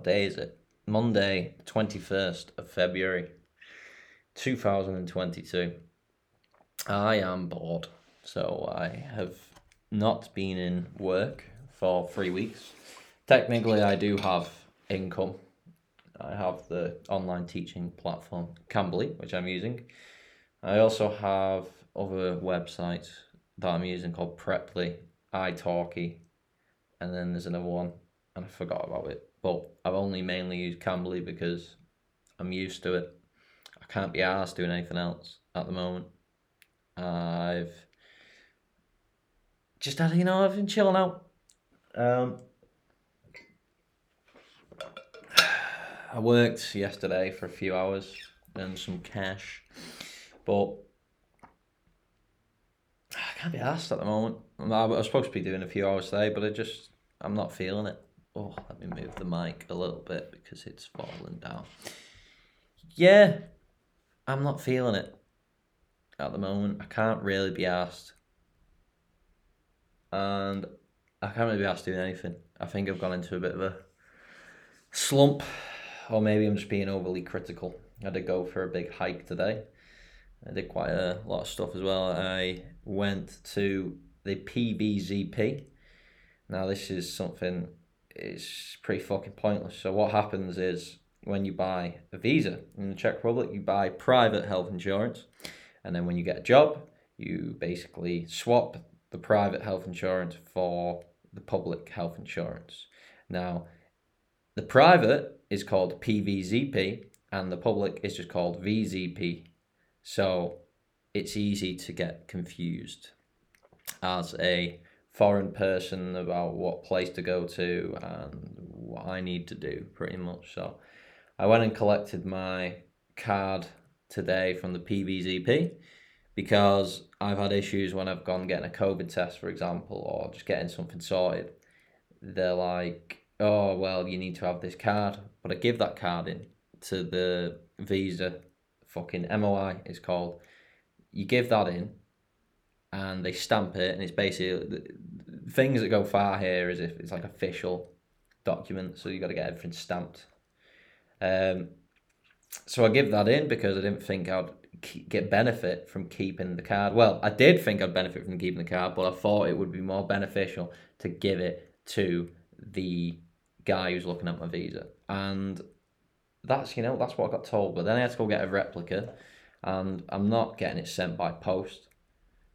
what day is it? Monday, 21st of February, 2022. I am bored, so I have not been in work for three weeks. Technically, I do have income. I have the online teaching platform Cambly, which I'm using. I also have other websites that I'm using called Preply, italki, and then there's another one, and I forgot about it. But I've only mainly used Cambly because I'm used to it. I can't be asked doing anything else at the moment. I've just had, you know, I've been chilling out. Um, I worked yesterday for a few hours, earned some cash, but I can't be asked at the moment. I was supposed to be doing a few hours today, but I just I'm not feeling it. Oh, let me move the mic a little bit because it's falling down. Yeah, I'm not feeling it at the moment. I can't really be asked. And I can't really be asked doing anything. I think I've gone into a bit of a slump, or maybe I'm just being overly critical. I did go for a big hike today. I did quite a lot of stuff as well. I went to the PVZP. Now, this is something it's pretty fucking pointless. So what happens is when you buy a visa in the Czech Republic, you buy private health insurance, and then when you get a job, you basically swap the private health insurance for the public health insurance. Now, the private is called PVZP, and the public is just called VZP. So it's easy to get confused as a foreign person about what place to go to and what I need to do, pretty much. So I went and collected my card today from the PVZP because I've had issues when I've gone getting a COVID test, for example, or just getting something sorted. They're like, oh, well, you need to have this card. But I give that card in to the visa, fucking MOI is called. You give that in and they stamp it, and it's basically things that go far here is if it's like official document, so you got to get everything stamped. Um, so I give that in because I didn't think I'd get benefit from keeping the card. Well, I did think I'd benefit from keeping the card, but I thought it would be more beneficial to give it to the guy who's looking at my visa, and that's you know that's what I got told. But then I had to go get a replica, and I'm not getting it sent by post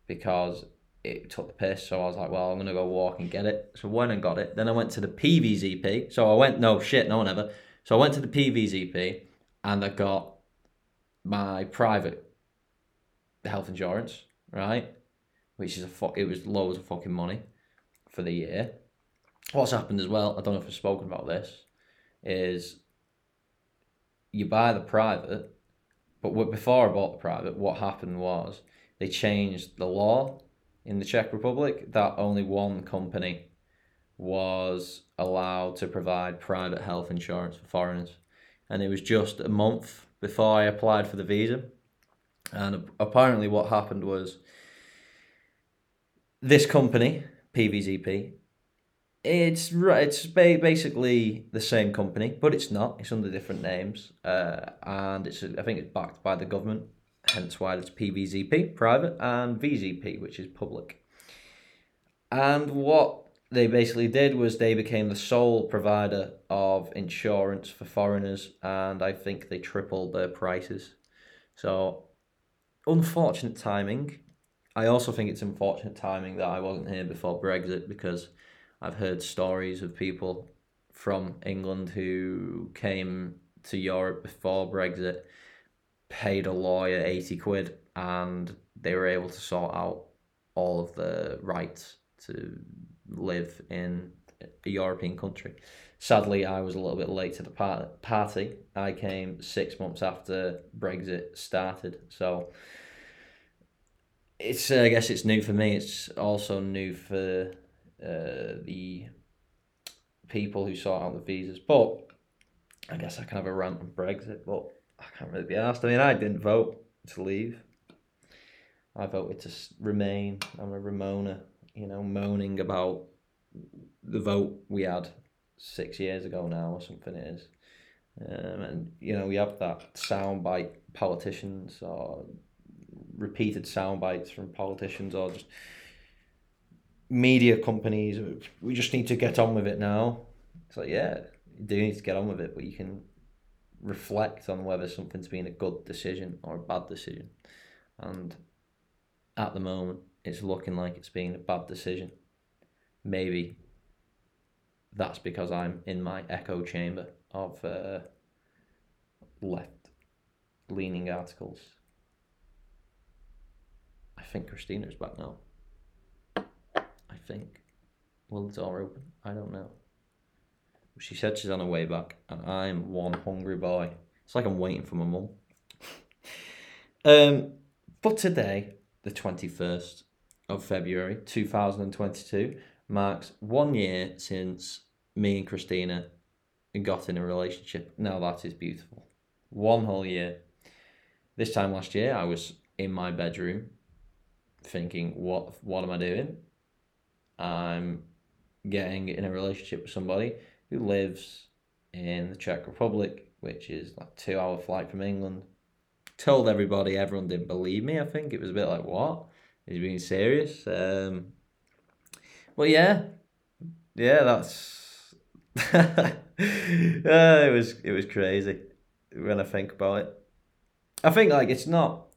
because it took the piss. So I was like, well, I'm gonna go walk and get it. So I went and got it. Then I went to the PVZP. So I went, no shit, no one ever. So I went to the PVZP and I got my private health insurance, right? Which is a fuck. It was loads of fucking money for the year. What's happened as well? I don't know if I've spoken about this. Is you buy the private, but before I bought the private, what happened was they changed the law in the Czech Republic that only one company was allowed to provide private health insurance for foreigners. And it was just a month before I applied for the visa. And apparently, what happened was this company, PVZP, it's it's basically the same company, but it's not. It's under different names, uh, and it's I think it's backed by the government hence why it's PVZP, private, and VZP, which is public. And what they basically did was they became the sole provider of insurance for foreigners, and I think they tripled their prices. So, unfortunate timing. I also think it's unfortunate timing that I wasn't here before Brexit because I've heard stories of people from England who came to Europe before Brexit paid a lawyer 80 quid and they were able to sort out all of the rights to live in a European country. Sadly, I was a little bit late to the party. I came six months after Brexit started, so it's uh, I guess it's new for me. It's also new for uh, the people who sort out the visas. But I guess I can have a rant on Brexit. But I can't really be asked. I mean, I didn't vote to leave. I voted to remain. I'm a Remoaner, you know, moaning about the vote we had six years ago now or something it is. Um, and you know we have that soundbite politicians or repeated sound bites from politicians or just media companies. We just need to get on with it now. It's like yeah, you do need to get on with it, but you can reflect on whether something's been a good decision or a bad decision. And at the moment, it's looking like it's been a bad decision. Maybe that's because I'm in my echo chamber of uh, left leaning articles. I think Kristýna's back now. I think. Will the door open? I don't know. She said she's on her way back, and I'm one hungry boy. It's like I'm waiting for my mum. um, but today, the 21st of February 2022, marks one year since me and Kristýna got in a relationship. Now that is beautiful. One whole year. This time last year, I was in my bedroom thinking, what, what am I doing? I'm getting in a relationship with somebody who lives in the Czech Republic, which is like two hour flight from England. Told everybody, everyone didn't believe me. I think it was a bit like, what? He's being serious. Um, well, yeah, yeah, that's. uh, it was it was crazy when I think about it. I think like it's not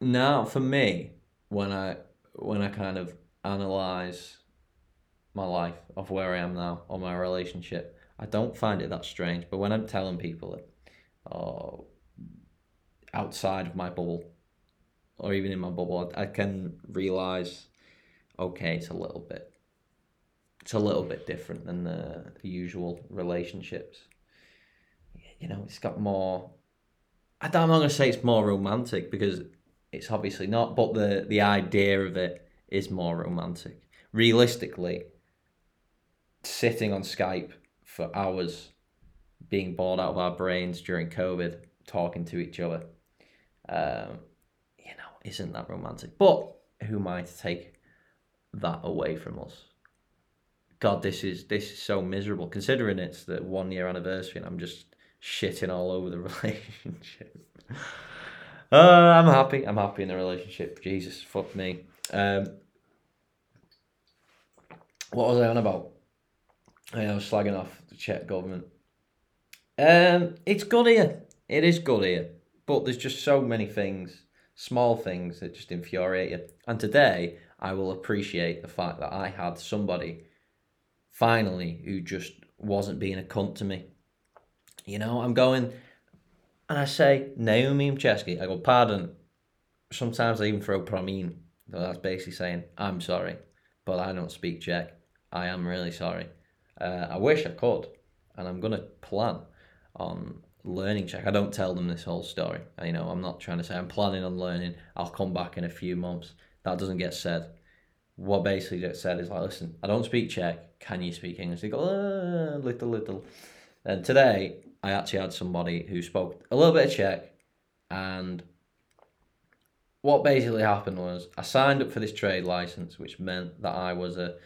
now for me when I when I kind of analyze my life of where I am now or my relationship, I don't find it that strange. But when I'm telling people it, outside of my bubble, or even in my bubble, I can realize, okay, it's a little bit, it's a little bit different than the, the usual relationships. You know, it's got more. I don't, I'm not gonna say it's more romantic because it's obviously not, but the the idea of it is more romantic. Realistically, sitting on Skype for hours, being bored out of our brains during COVID, talking to each other. Um, you know, isn't that romantic? But who am I to take that away from us? God, this is this is so miserable. Considering it's the one year anniversary, and I'm just shitting all over the relationship. uh, I'm happy. I'm happy in the relationship. Jesus, fuck me. Um, what was I on about? I was slagging off the Czech government. Um, it's good here. It is good here, but there's just so many things, small things that just infuriate you. And today, I will appreciate the fact that I had somebody finally who just wasn't being a cunt to me. You know, I'm going, and I say Naomi Mchesky. I go, pardon. Sometimes I even throw promin. That's basically saying I'm sorry, but I don't speak Czech. I am really sorry. Uh, I wish I could, and I'm gonna plan on learning Czech. I don't tell them this whole story. You know, I'm not trying to say I'm planning on learning. I'll come back in a few months. That doesn't get said. What basically gets said is like, listen, I don't speak Czech. Can you speak English? They go, uh, little, little. And today, I actually had somebody who spoke a little bit of Czech, and what basically happened was I signed up for this trade license, which meant that I was a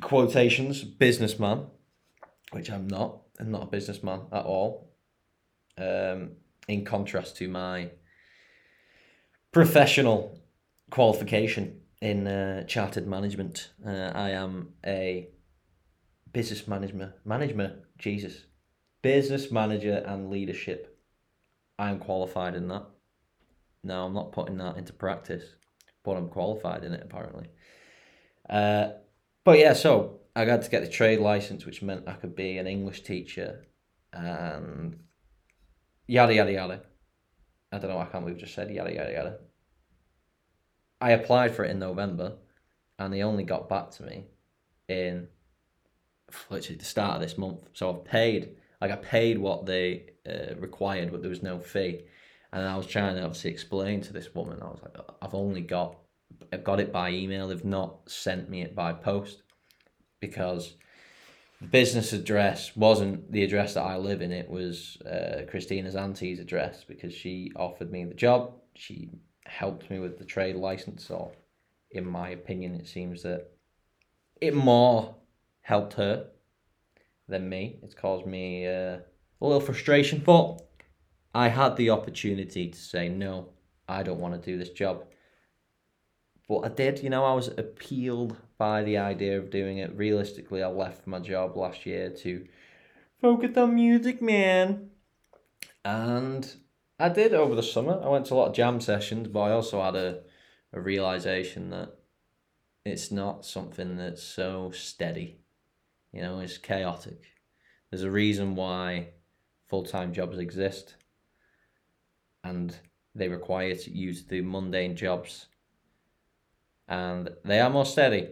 quotations businessman, which I'm not. I'm not a businessman at all. Um, in contrast to my professional qualification in uh, chartered management, uh, I am a business management management. Jesus, business manager and leadership. I am qualified in that. Now I'm not putting that into practice, but I'm qualified in it apparently. Uh, but yeah, so I got to get the trade license, which meant I could be an English teacher and yada yada yada. I don't know. I can't believe I just said yada yada yada. I applied for it in November, and they only got back to me in literally the start of this month. So I've paid, like I paid what they uh, required, but there was no fee. And I was trying to obviously explain to this woman, I was like, I've only got got it by email. They've not sent me it by post because the business address wasn't the address that I live in. It was uh, Kristýna's auntie's address because she offered me the job. She helped me with the trade license. So, in my opinion, it seems that it more helped her than me. It's caused me uh, a little frustration, but I had the opportunity to say, no, I don't want to do this job. But I did, you know, I was appealed by the idea of doing it. Realistically, I left my job last year to focus on music, man. And I did over the summer. I went to a lot of jam sessions, but I also had a, a realization that it's not something that's so steady. You know, it's chaotic. There's a reason why full time jobs exist and they require you to do mundane jobs and they are more steady.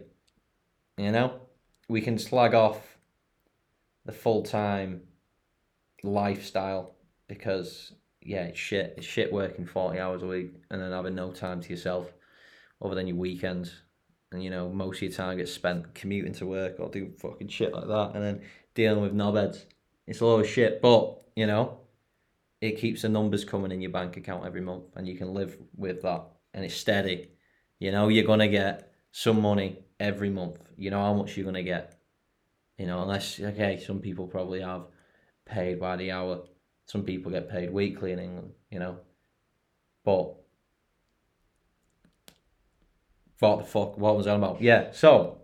You know, we can slag off the full time lifestyle because yeah, it's shit. It's shit working forty hours a week and then having no time to yourself other than your weekends. And you know, most of your time gets spent commuting to work or doing fucking shit like that and then dealing with knobheads. It's a lot of shit, but you know, it keeps the numbers coming in your bank account every month and you can live with that and it's steady you know, you're going to get some money every month. You know how much you're going to get. You know, unless, okay, some people probably have paid by the hour. Some people get paid weekly in England, you know. But, what the fuck, what was that about? Yeah, so,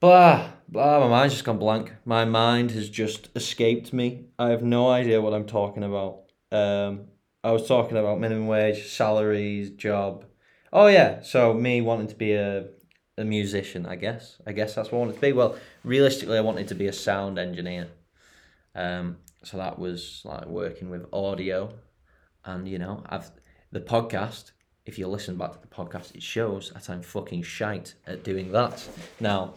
blah, blah, my mind's just gone blank. My mind has just escaped me. I have no idea what I'm talking about. Um, I was talking about minimum wage, salaries, job, Oh yeah, so me wanting to be a a musician, I guess. I guess that's what I wanted to be. Well, realistically, I wanted to be a sound engineer. Um, so that was like working with audio, and you know, I've the podcast. If you listen back to the podcast, it shows that I'm fucking shite at doing that. Now,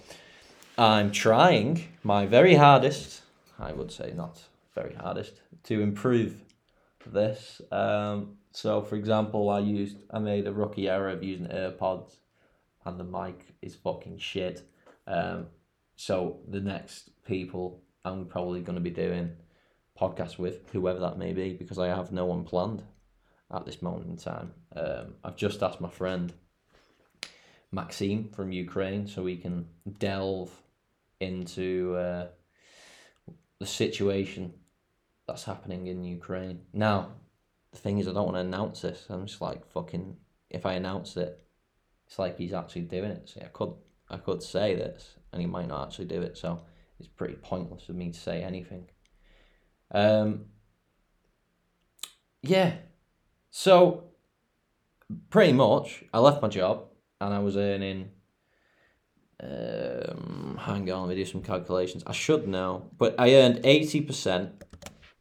I'm trying my very hardest. I would say not very hardest to improve this. Um, so, for example, I used I made a rookie error of using AirPods, and the mic is fucking shit. Um, so the next people I'm probably going to be doing podcasts with, whoever that may be, because I have no one planned at this moment in time. Um, I've just asked my friend Maxime from Ukraine so we can delve into uh, the situation that's happening in Ukraine. Now, the thing is, I don't want to announce this. I'm just like fucking. If I announce it, it's like he's actually doing it. So I could I could say this, and he might not actually do it. So it's pretty pointless for me to say anything. Um. Yeah. So pretty much, I left my job and I was earning. Um, hang on, let me do some calculations. I should know, but I earned eighty percent,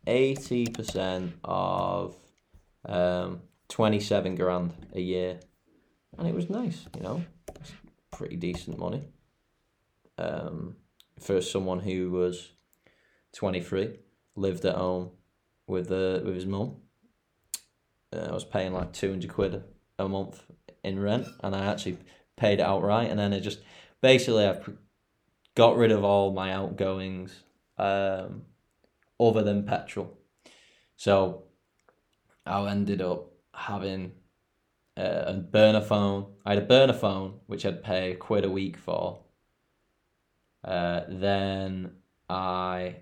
eighty percent of um, 27 grand a year. And it was nice, you know, pretty decent money. Um, for someone who was 23, lived at home with uh, with his mum. Uh, I was paying like 200 quid a month in rent, and I actually paid it outright. And then it just basically I've got rid of all my outgoings um, other than petrol. So I ended up having uh, a burner phone. I had a burner phone which I'd pay a quid a week for. Uh, then I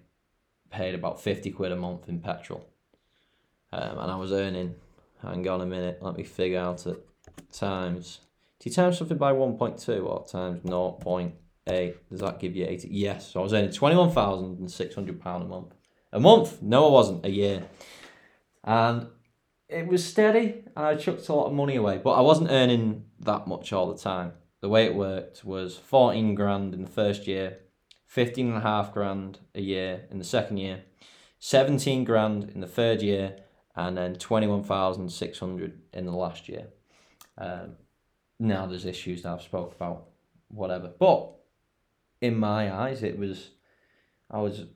paid about 50 quid a month in petrol. Um, and I was earning, hang on a minute, let me figure out it, times. Do you times something by 1.2 or times 0.8? Does that give you 80? Yes, so I was earning £21,600 a month. A month? No, I wasn't, a year. And it was steady and I chucked a lot of money away, but I wasn't earning that much all the time. The way it worked was 14 grand in the first year, 15 and a half grand a year in the second year, 17 grand in the third year, and then 21,600 in the last year. Um, now there's issues that I've spoke about, whatever. But in my eyes, it was, I was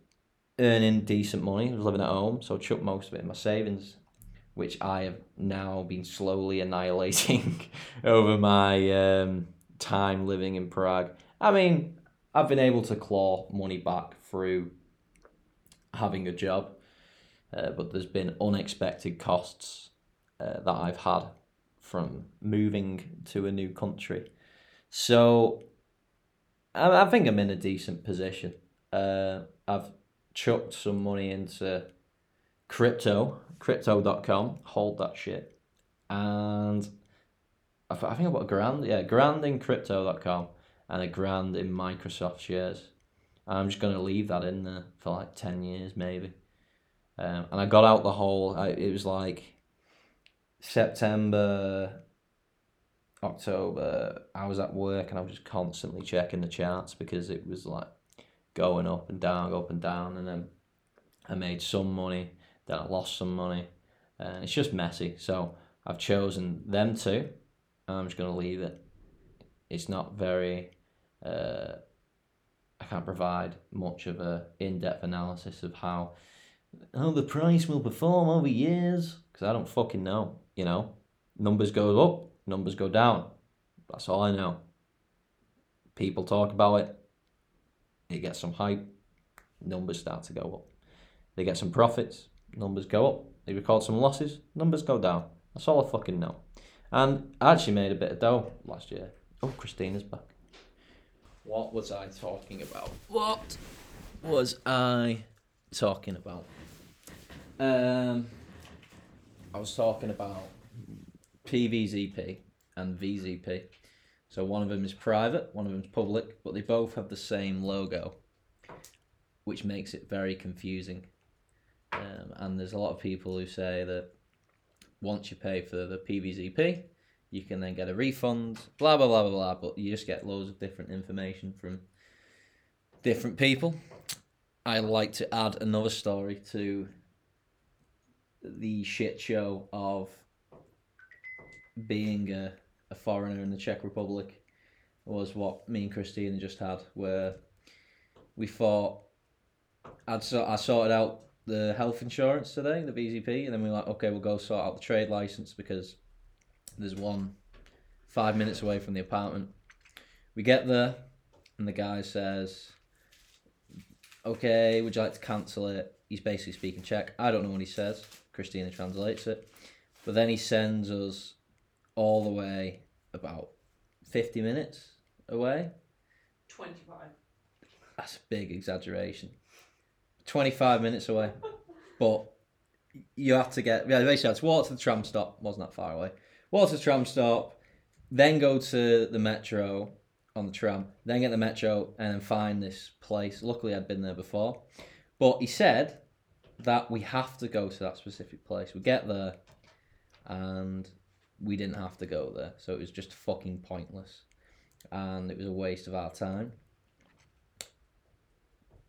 earning decent money. I was living at home, so I chucked most of it in my savings which I have now been slowly annihilating over my um, time living in Prague. I mean, I've been able to claw money back through having a job, uh, but there's been unexpected costs uh, that I've had from moving to a new country. So, I, I think I'm in a decent position. Uh, I've chucked some money into crypto, crypto.com, hold that shit. And I, th- I think I've got a grand, yeah, grand in crypto.com and a grand in Microsoft shares. I'm just going to leave that in there for like 10 years maybe. Um, and I got out the whole, I, it was like September, October, I was at work and I was just constantly checking the charts because it was like going up and down, up and down. And then I made some money, then I lost some money. Uh, it's just messy. So I've chosen them two. I'm just going to leave it. It's not very. Uh, I can't provide much of a in-depth analysis of how how the price will perform over years because I don't fucking know. You know, numbers go up, numbers go down. That's all I know. People talk about it. It gets some hype. Numbers start to go up. They get some profits. Numbers go up. They record some losses. Numbers go down. That's all I fucking know. And I actually made a bit of dough last year. Oh, Kristýna's back. What was I talking about? What was I talking about? Um, I was talking about PVZP and VZP. So one of them is private, one of them is public, but they both have the same logo, which makes it very confusing. Um, and there's a lot of people who say that once you pay for the PVZP, you can then get a refund, blah, blah, blah, blah, blah. But you just get loads of different information from different people. I like to add another story to the shit show of being a, a foreigner in the Czech Republic was what me and Kristýna just had, where we thought I'd so I sorted out the health insurance today, the VZP, and then we were like, okay, we'll go sort out the trade license because there's one five minutes away from the apartment. We get there, and the guy says, okay, would you like to cancel it? He's basically speaking Czech. I don't know what he says. Kristýna translates it. But then he sends us all the way about 50 minutes away. 25. That's a big exaggeration. 25 minutes away. But you have to get, yeah, basically, had to walk to the tram stop, wasn't that far away. Walk to the tram stop, then go to the metro on the tram, then get the metro and then find this place. Luckily, I'd been there before. But he said that we have to go to that specific place. We get there and we didn't have to go there. So it was just fucking pointless. And it was a waste of our time.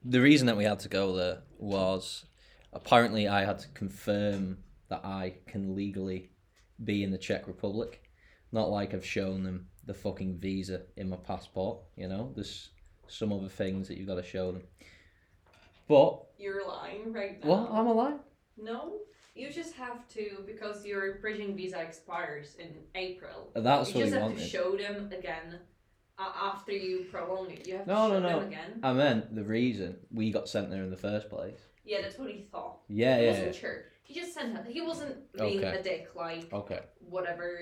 The reason that we had to go there was apparently I had to confirm that I can legally be in the Czech Republic. Not like I've shown them the fucking visa in my passport, you know? There's some other things that you've got to show them. But, You're lying right now. what? I'm a lying? No. You just have to, because your bridging visa expires in April. That's you what just have wanted. to show them again after you prolong it. You have No, to no, show no. them again. I meant the reason we got sent there in the first place. Yeah, that's what he thought. Yeah, he yeah, wasn't yeah. sure. He just sent it. He wasn't being Okay. a dick like Okay. whatever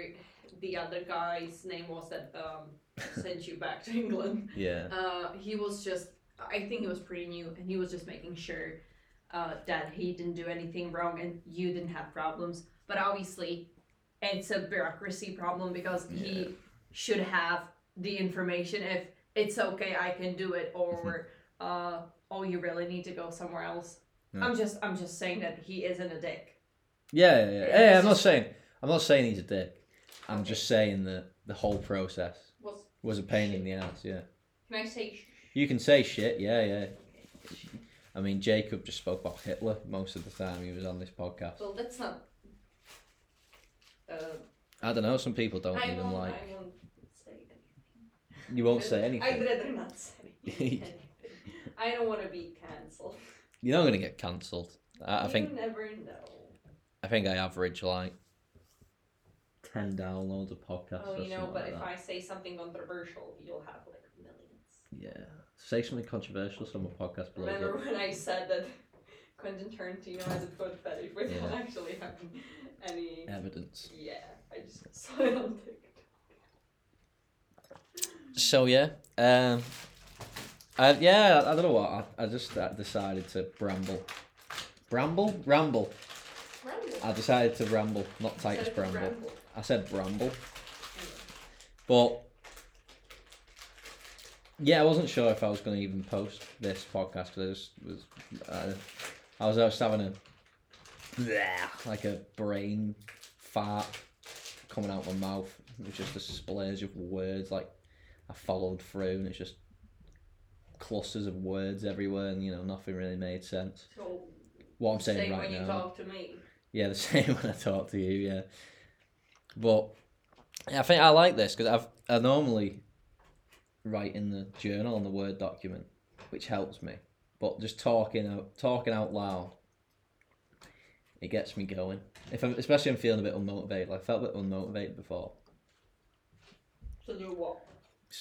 the other guy's name was that um, sent you back to England. Yeah. Uh, he was just, I think he was pretty new, and he was just making sure uh, that he didn't do anything wrong and you didn't have problems. But obviously, it's a bureaucracy problem because he should have the information if it's okay, I can do it, or uh, oh, you really need to go somewhere else. Yeah. I'm just, I'm just saying that he isn't a dick. Yeah, yeah, yeah. Yeah, it's I'm not saying I'm not saying he's a dick. I'm Okay. just saying that the whole process Was was a pain in the ass. Yeah. can I say? sh- You can say shit. Yeah, yeah. I mean, Jacob just spoke about Hitler most of the time he was on this podcast. Well, that's not. Uh, I don't know. Some people don't I even like. I won't. You won't say anything. I'd anything. rather not say anything. I don't want to be cancelled. You're not gonna get cancelled. I, I think You never know. I think I average like ten downloads a podcast. Oh, or you know, something but like if that. I say something controversial, you'll have like millions. Yeah. Say something controversial, so my podcast blows Remember up. when I said that Quentin Tarantino has a foot fetish without Yeah. actually having any? Evidence. Yeah, I just saw it on TikTok. So yeah, um, Uh, yeah, I, I don't know what. I, I just uh, decided to bramble. Bramble? Ramble. Ramble. I decided to ramble, not Titus of Bramble. I said bramble. But yeah, I wasn't sure if I was going to even post this podcast because I just was. Uh, I was just having a like a brain fart coming out my mouth. It was just a splurge of words like I followed through, and it's just clusters of words everywhere, and you know nothing really made sense. So What I'm saying say right when you now. talk to me. Yeah, the same when I talk to you. Yeah, but I think I like this because I've I normally write in the journal on the word document, which helps me. But just talking out talking out loud, it gets me going. If I'm especially I'm feeling a bit unmotivated. Like, I felt a bit unmotivated before. To do what?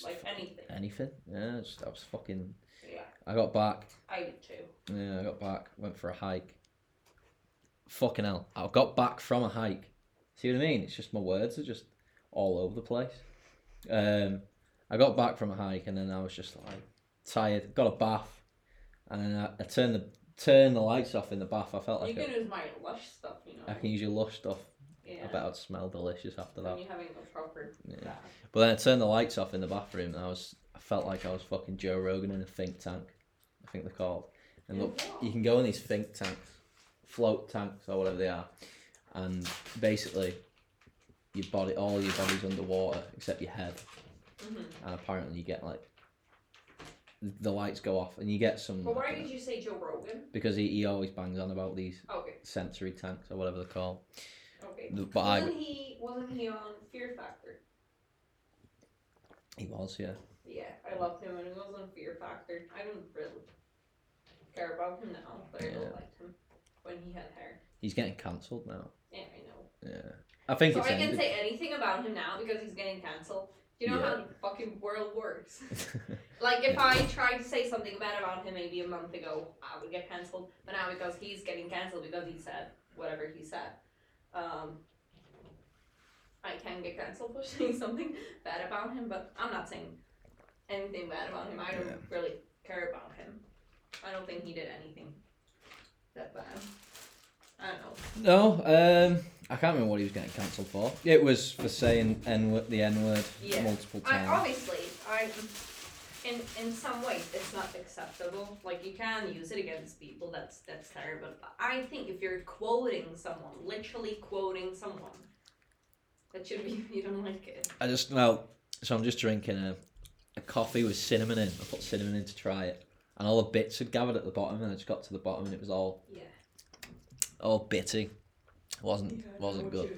Like anything. Anything? Yeah, just, I was fucking. Yeah, I got back. I did too. Yeah, I got back. Went for a hike. Fucking hell! I got back from a hike. See what I mean? It's just my words are just all over the place. Um, I got back from a hike and then I was just like tired. Got a bath, and then I, I turned the turned the lights off in the bath. I felt like you can use my lush stuff, you know. I can use your lush stuff. Yeah. I bet I'd smell delicious after when that. you're having a proper Yeah. bath. But then I turned the lights off in the bathroom and I was I felt like I was fucking Joe Rogan in a think tank. I think they're called. And look, you can go in these think tanks, float tanks or whatever they are, and basically your body, all your body's underwater except your head, Mhm. and apparently you get like the lights go off and you get some But why did you say Joe Rogan? because he, he always bangs on about these Okay, sensory tanks or whatever they're called. Okay. But wasn't he wasn't he on Fear Factor? he was yeah. Yeah, I loved him and he was on Fear Factor. I don't really care about him now, but I Yeah. really liked him when he had hair. He's getting cancelled now. Yeah, I know. Yeah, I think So it's I can ended. say anything about him now because he's getting cancelled. Do you know how the fucking world works? Like if I tried to say something bad about him maybe a month ago, I would get cancelled. But now because he's getting cancelled because he said whatever he said, um, I can get cancelled for saying something bad about him. But I'm not saying anything bad about him. I don't Yeah. really care about him. I don't think he did anything that bad. I don't know. No, um, I can't remember what he was getting cancelled for. It was for saying n word, the n word Yeah. multiple I, times. obviously, I in in some ways it's not acceptable. Like you can use it against people. That's that's terrible. But I think if you're quoting someone, literally quoting someone, that should be. You don't like it. I just well, so I'm just drinking a, a coffee with cinnamon in. I put cinnamon in to try it, and all the bits had gathered at the bottom, and I just got to the bottom, and it was all Yeah. all bitty. wasn't wasn't good.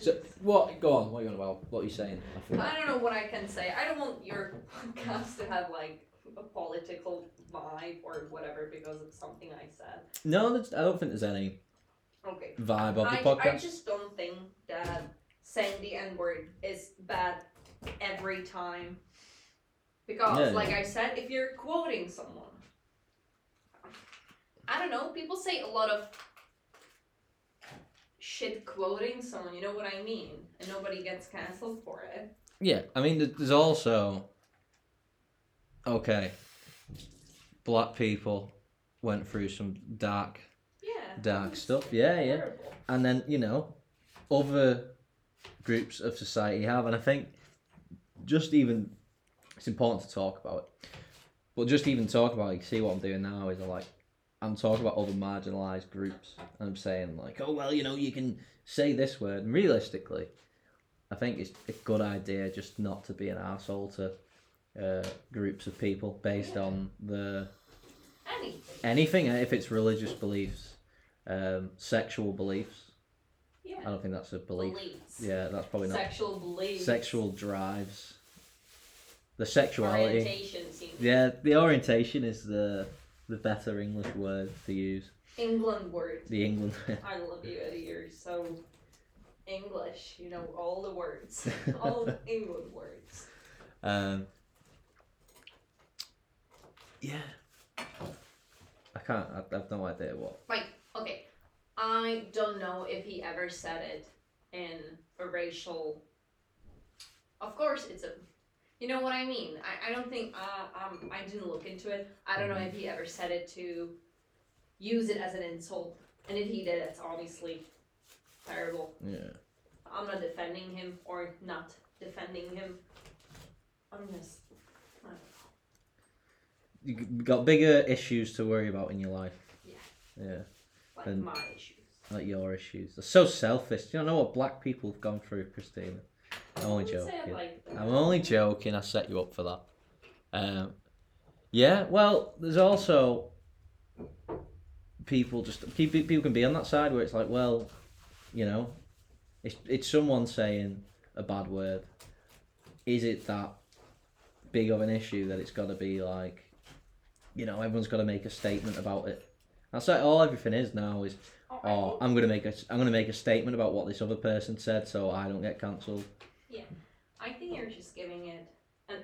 So what? Go on. What are you on about? What are you saying? I. I don't know what I can say. I don't want your podcast to have like a political vibe or whatever because of something I said. No, I don't think there's any Okay. vibe of the podcast. I just don't think that saying the N word is bad every time. Because, Yeah. like I said, if you're quoting someone, I don't know, people say a lot of shit quoting someone, you know what I mean? And nobody gets cancelled for it. Yeah, I mean, there's also okay. Black people went through some dark, Yeah. dark stuff. Yeah, yeah. terrible. and then you know, other groups of society have, and I think just even it's important to talk about it. But just even talk about it, you see what I'm doing now is I like I'm talking about other marginalised groups, and I'm saying like, oh well, you know, you can say this word. And realistically, I think it's a good idea just not to be an asshole to uh, groups of people based on the Anything. anything if it's religious beliefs, um, sexual beliefs. Yeah. I don't think that's a belief. Beliefs. Yeah, that's probably not Sexual beliefs. sexual drives. The sexuality. Orientation seems. Yeah, the orientation is the the better English word to use. England word. The England. I love you, Eddie. You're so English. You know all the words, all England words. um, yeah. I can't. I, I've no idea what. Like, okay, I don't know if he ever said it in a racial. Of course, it's a. You know what I mean? I, I don't think uh, um I didn't look into it. I don't know if he ever said it to use it as an insult, and if he did, it's obviously terrible. Yeah. I'm not defending him or not defending him. I'm just I don't know, You g- got bigger issues to worry about in your life. Yeah. Yeah. like And- my issues. Like your issues. They're so selfish. You don't know what black people have gone through, Kristýna. I'm only I wouldn't say it joking. like. I'm only joking. I set you up for that. Um, yeah. Well, there's also people just people can be on that side where it's like, well, you know, it's it's someone saying a bad word. Is it that big of an issue that it's got to be like, you know, everyone's got to make a statement about it. That's like all everything is now is Oh, oh, I'm gonna make a I'm gonna make a statement about what this other person said, so I don't get cancelled. I think you're just giving it, and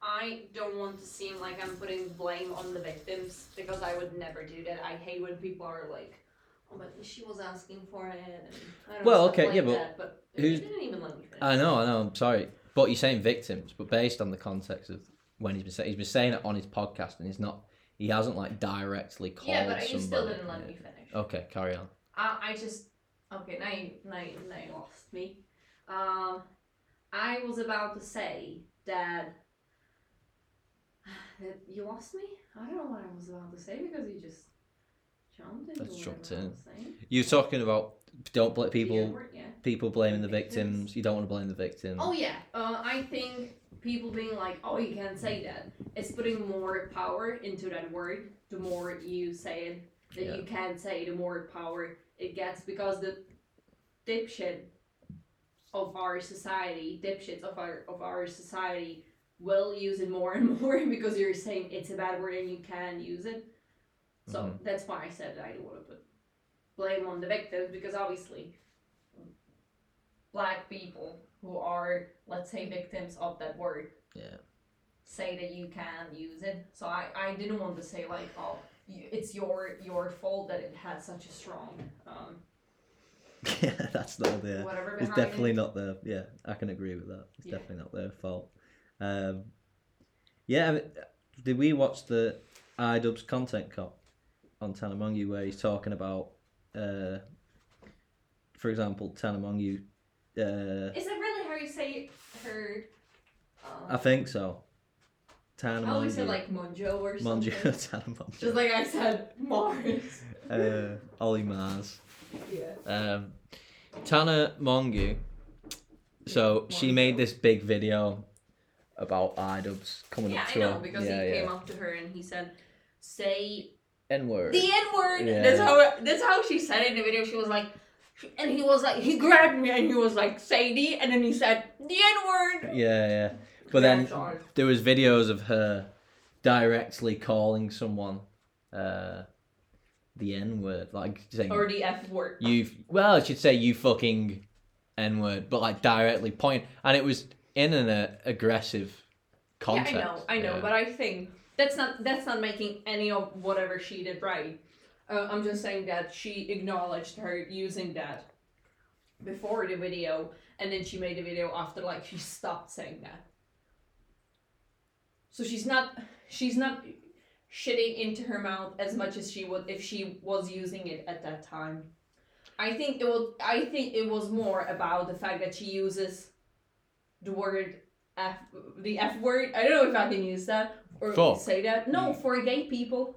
I don't want to seem like I'm putting blame on the victims because I would never do that. I hate when people are like, "Oh, but she was asking for it," and I don't know, Well, stuff okay, like yeah, but that, but who's- you didn't even let me finish. I know, I know. I'm sorry, but you're saying victims, but based on the context of when he's been saying, he's been saying it on his podcast, and he's not. He hasn't like directly called yeah, but you somebody. still didn't let Yeah. me finish. Okay, carry on. I, I just okay now you, now you, now you lost me. Um, I was about to say that, that you lost me. I don't know what I was about to say because you just jumped into whatever jumped in. You're talking about don't blame people. Yeah. People blaming the Victims. victims. You don't want to blame the victims. Oh yeah. Uh, I think people being like, oh, you can't say that. It's putting more power into that word. The more you say it, that Yeah. you can't say, the more power it gets because the dipshit of our society, dipshits of our of our society, will use it more and more because you're saying it's a bad word and you can use it. So Mhm. that's why I said I don't want to put blame on the victims because obviously black people who are let's say victims of that word Yeah. say that you can use it. So I, I didn't want to say like oh it's your your fault that it had such a strong um yeah, that's not their. whatever It's definitely not their. Yeah, I can agree with that. It's Yeah. definitely not their fault. Um, yeah, I mean, did we watch the iDubbbz content cop on Tanamongu where he's talking about, uh, for example, Tanamongu. Uh, Is that really how you say heard? Um, I think so. I always say like Monjo or something. Monju, Tanamongu. Just like I said, Mars. uh, Ollie Mars. Yeah. Um, Tana Mongu. So she made this big video about iDubbbz coming Yeah, up I to know her. because he came up to her and he said, "Say N word. the N word." Yeah. That's how that's how she said it in the video. She was like, and he was like, he grabbed me and he was like, "Say the," and then he said the N word. Yeah, yeah. But then there was videos of her directly calling someone uh, the N word, like saying or the F word. you. Well, I should say you fucking N word, but like directly point, and it was in an uh, aggressive context. Yeah, I know, I know, Yeah. but I think that's not that's not making any of whatever she did right. Uh, I'm just saying that she acknowledged her using that before the video, and then she made a video after like she stopped saying that. So she's not she's not shitting into her mouth as much as she would if she was using it at that time. I think it will. I think it was more about the fact that she uses the word F, the F word. I don't know if I can use that or For. say that. No, for gay people.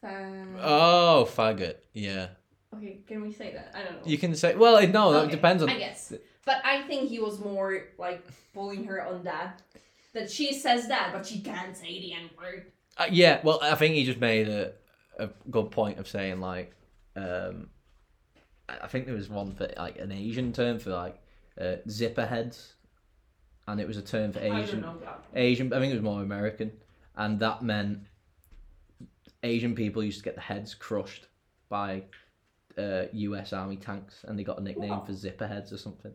Fa- Oh, faggot. Yeah. okay, can we say that? I don't know. You can say. Well, no, that depends on. I guess, but I think he was more like bullying her on that. That she says that, but she can't say the N word. Uh, yeah, well, I think he just made a, a good point of saying like, um, I I think there was one for like an Asian term for like uh, zipper heads, and it was a term for I Asian that. Asian. I think it was more American, and that meant Asian people used to get the heads crushed by uh, U.S. Army tanks, and they got a nickname for zipper heads or something.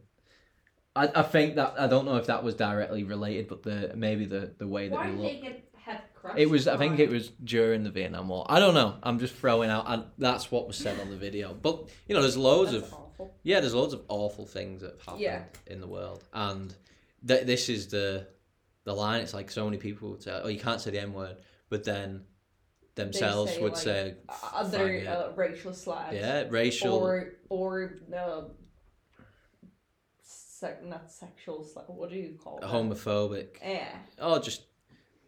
I, I think that I don't know if that was directly related, but the maybe the the way that Why they did look. they get head crushed? It was. I think it was during the Vietnam War. I don't know. I'm just throwing out, and that's what was said on the video. But you know, there's loads That's of awful. yeah, there's loads of awful things that have happened Yeah. in the world, and th- this is the the line. It's like so many people would say, "Oh, you can't say the M word," but then themselves say, would like, say, other "Fine, uh, racial slurs. "Yeah, racial." Or or the sec- not sexual slur. What do you call it? homophobic. Yeah. Oh, just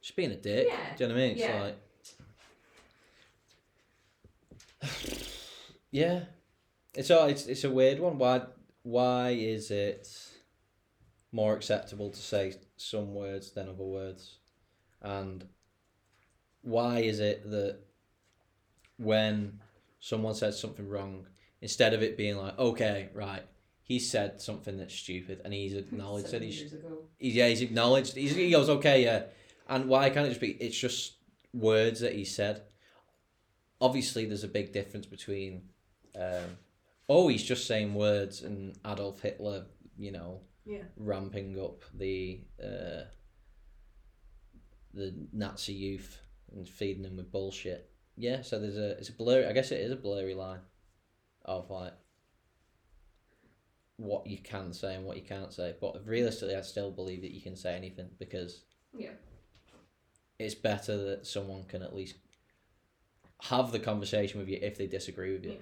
just being a dick. Yeah. Do you know what I mean? It's Yeah. like Yeah. It's all it's it's a weird one. Why why is it more acceptable to say some words than other words? And why is it that when someone says something wrong, instead of it being like, okay, right, he said something that's stupid and he's acknowledged that he's. He's, yeah, he's acknowledged. He's, he goes, okay, yeah. And why can't it just be? It's just words that he said. Obviously, there's a big difference between, um, oh, he's just saying words, and Adolf Hitler, you know, Yeah. ramping up the uh, the Nazi youth and feeding them with bullshit. Yeah, so there's a it's a blurry. I guess it is a blurry line of like what you can say and what you can't say. But realistically, I still believe that you can say anything because Yeah. it's better that someone can at least have the conversation with you if they disagree with you. Yeah.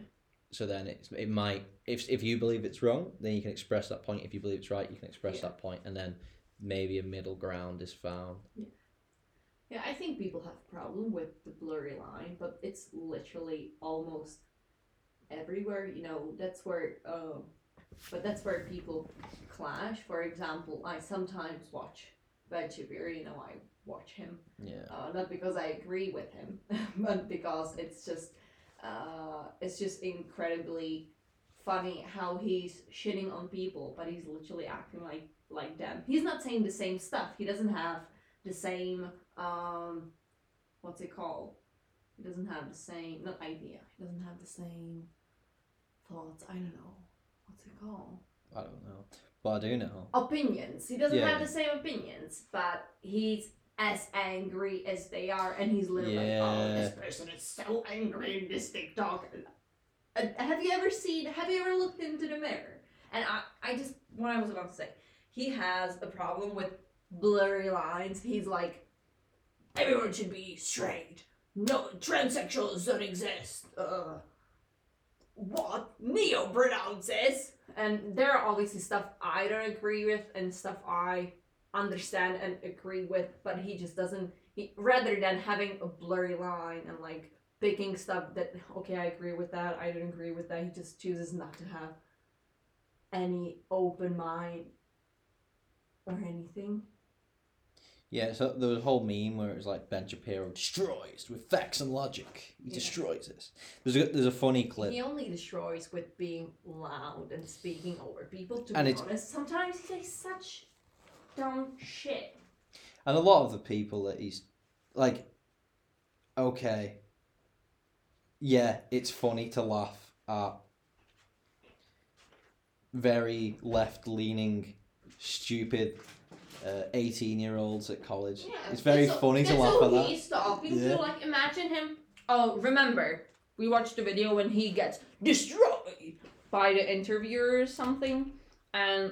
So then it's, it might if if you believe it's wrong, then you can express that point. If you believe it's right, you can express Yeah. that point, and then maybe a middle ground is found. Yeah, I think people have a problem with the blurry line, but it's literally almost everywhere. You know, that's where, um, but that's where people clash. For example, I sometimes watch Ben Shapiro. You know, I watch him Yeah. uh, not because I agree with him, but because it's just, uh, it's just incredibly funny how he's shitting on people, but he's literally acting like like them. He's not saying the same stuff. He doesn't have the same um, what's it called? He doesn't have the same not idea. He doesn't have the same thoughts. I don't know what's it called I don't know, but I do know. opinions. He doesn't Yeah. have the same opinions, but he's as angry as they are, and he's literally like, "Oh, this person is so angry in this TikTok." Uh, have you ever seen? Have you ever looked into the mirror? And I, I just what I was about to say, he has a problem with blurry lines. He's like, everyone should be straight. No transsexuals don't exist. Uh, what neo pronounces? And there are obviously stuff I don't agree with and stuff I understand and agree with, but he just doesn't. He, rather than having a blurry line and like picking stuff that okay I agree with that I don't agree with that, he just chooses not to have any open mind or anything. Yeah, so there was a whole meme where it was like Ben Shapiro destroys with facts and logic. He Yeah. destroys this. There's a there's a funny clip. He only destroys with being loud and speaking over people. To And be it's- honest, sometimes he says such dumb shit. And a lot of the people that he's like, okay, yeah, it's funny to laugh at very left leaning, stupid Uh, eighteen year olds at college. Yeah, it's very that's funny to laugh at that. He's talking Yeah. to like imagine him. Oh, remember we watched the video when he gets destroyed by the interviewer or something, and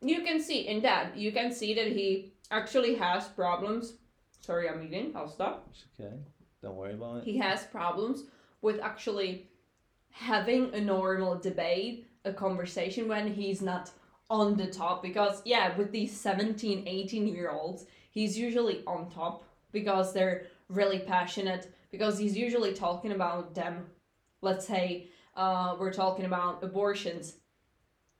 you can see in that you can see that he actually has problems. Sorry, I'm eating. I'll stop. It's okay, don't worry about it. He has problems with actually having a normal debate, a conversation when he's not on the top because yeah with these 17 18 year olds he's usually on top because they're really passionate because he's usually talking about them. Let's say uh, we're talking about abortions.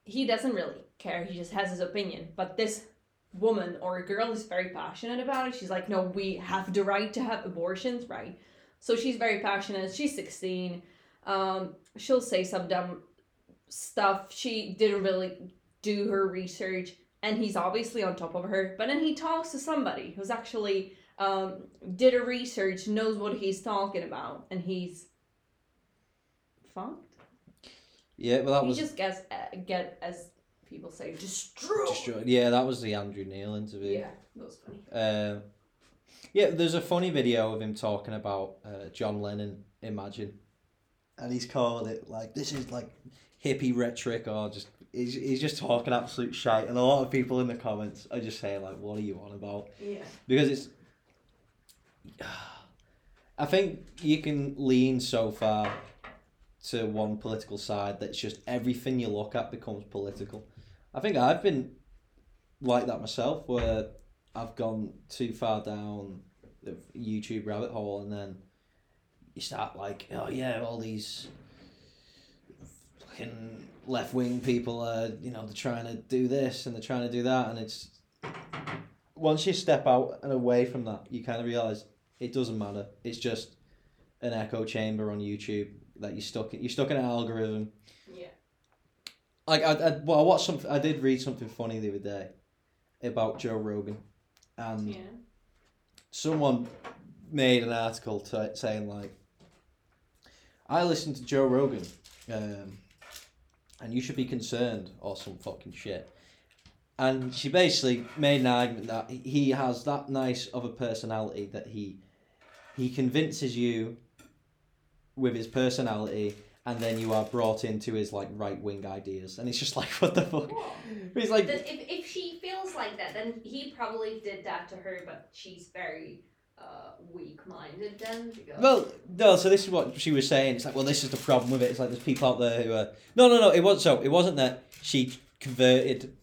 He doesn't really care he just has his opinion. But this woman or girl is very passionate about it. She's like no we have the right to have abortions right? So she's very passionate she's 16 um, she'll say some dumb stuff. She didn't really do her research and he's obviously on top of her but then he talks to somebody who's actually um, did a research knows what he's talking about and he's fucked Yeah, well that was he was just gets uh, get as people say destroyed destroyed. Yeah, that was the Andrew Neil interview. yeah that was funny Um, yeah, there's a funny video of him talking about uh, John Lennon, Imagine, and he's called it like this is like hippie rhetoric or just he's, he's just talking absolute shite, and a lot of people in the comments are just saying like, "What are you on about?" Yeah. Because it's. I think you can lean so far to one political side that's just everything you look at becomes political. I think I've been like that myself, where I've gone too far down the YouTube rabbit hole, and then you start like, oh yeah, all these fucking left wing people are, you know, they're trying to do this and they're trying to do that, and it's once you step out and away from that, you kind of realize it doesn't matter. It's just an echo chamber on YouTube that you stuck. You're stuck in an algorithm. Yeah. Like I, I, well, I watched something. I did read something funny the other day about Joe Rogan, and Yeah. someone made an article t- saying like, I listened to Joe Rogan, um, and you should be concerned or some fucking shit. And she basically made an argument that he has that nice of a personality that he he convinces you with his personality, and then you are brought into his like right wing ideas, and it's just like what the fuck. What? He's like, if, if she feels like that, then he probably did that to her, but she's very uh, weak minded then. Because... Well, no. So this is what she was saying. It's like, well, this is the problem with it. It's like there's people out there who are no, no, no. It wasn't so. It wasn't that she converted.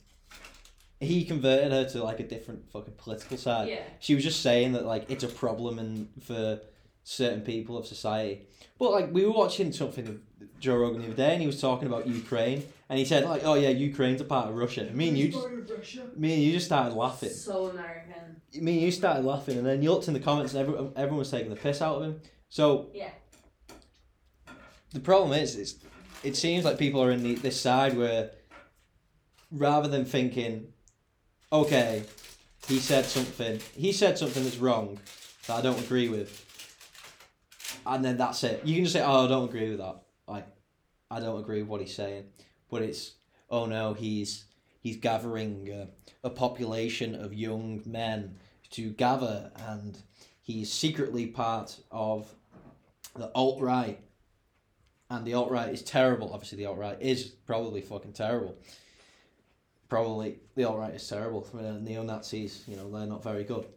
He converted her to like a different fucking political side. yeah. She was just saying that like it's a problem and for certain people of society. But like we were watching something of Joe Rogan the other day, and he was talking about Ukraine, and he said like, oh yeah, Ukraine's a part of Russia. Me and you just, me and you just started laughing. So American. Me and you started laughing, and then you looked in the comments, and everyone, everyone was taking the piss out of him. So Yeah. the problem is, it's, it seems like people are in the, this side where rather than thinking, okay, he said something, he said something that's wrong that I don't agree with, and then that's it. You can just say, oh, I don't agree with that. Like, I don't agree with what he's saying, but it's, oh no, he's he's gathering uh, a population of young men to gather, and he's secretly part of the alt right and the alt right is terrible. Obviously, the alt right is probably fucking terrible. Probably the alt right is terrible. I mean, Neo Nazis, you know, they're not very good.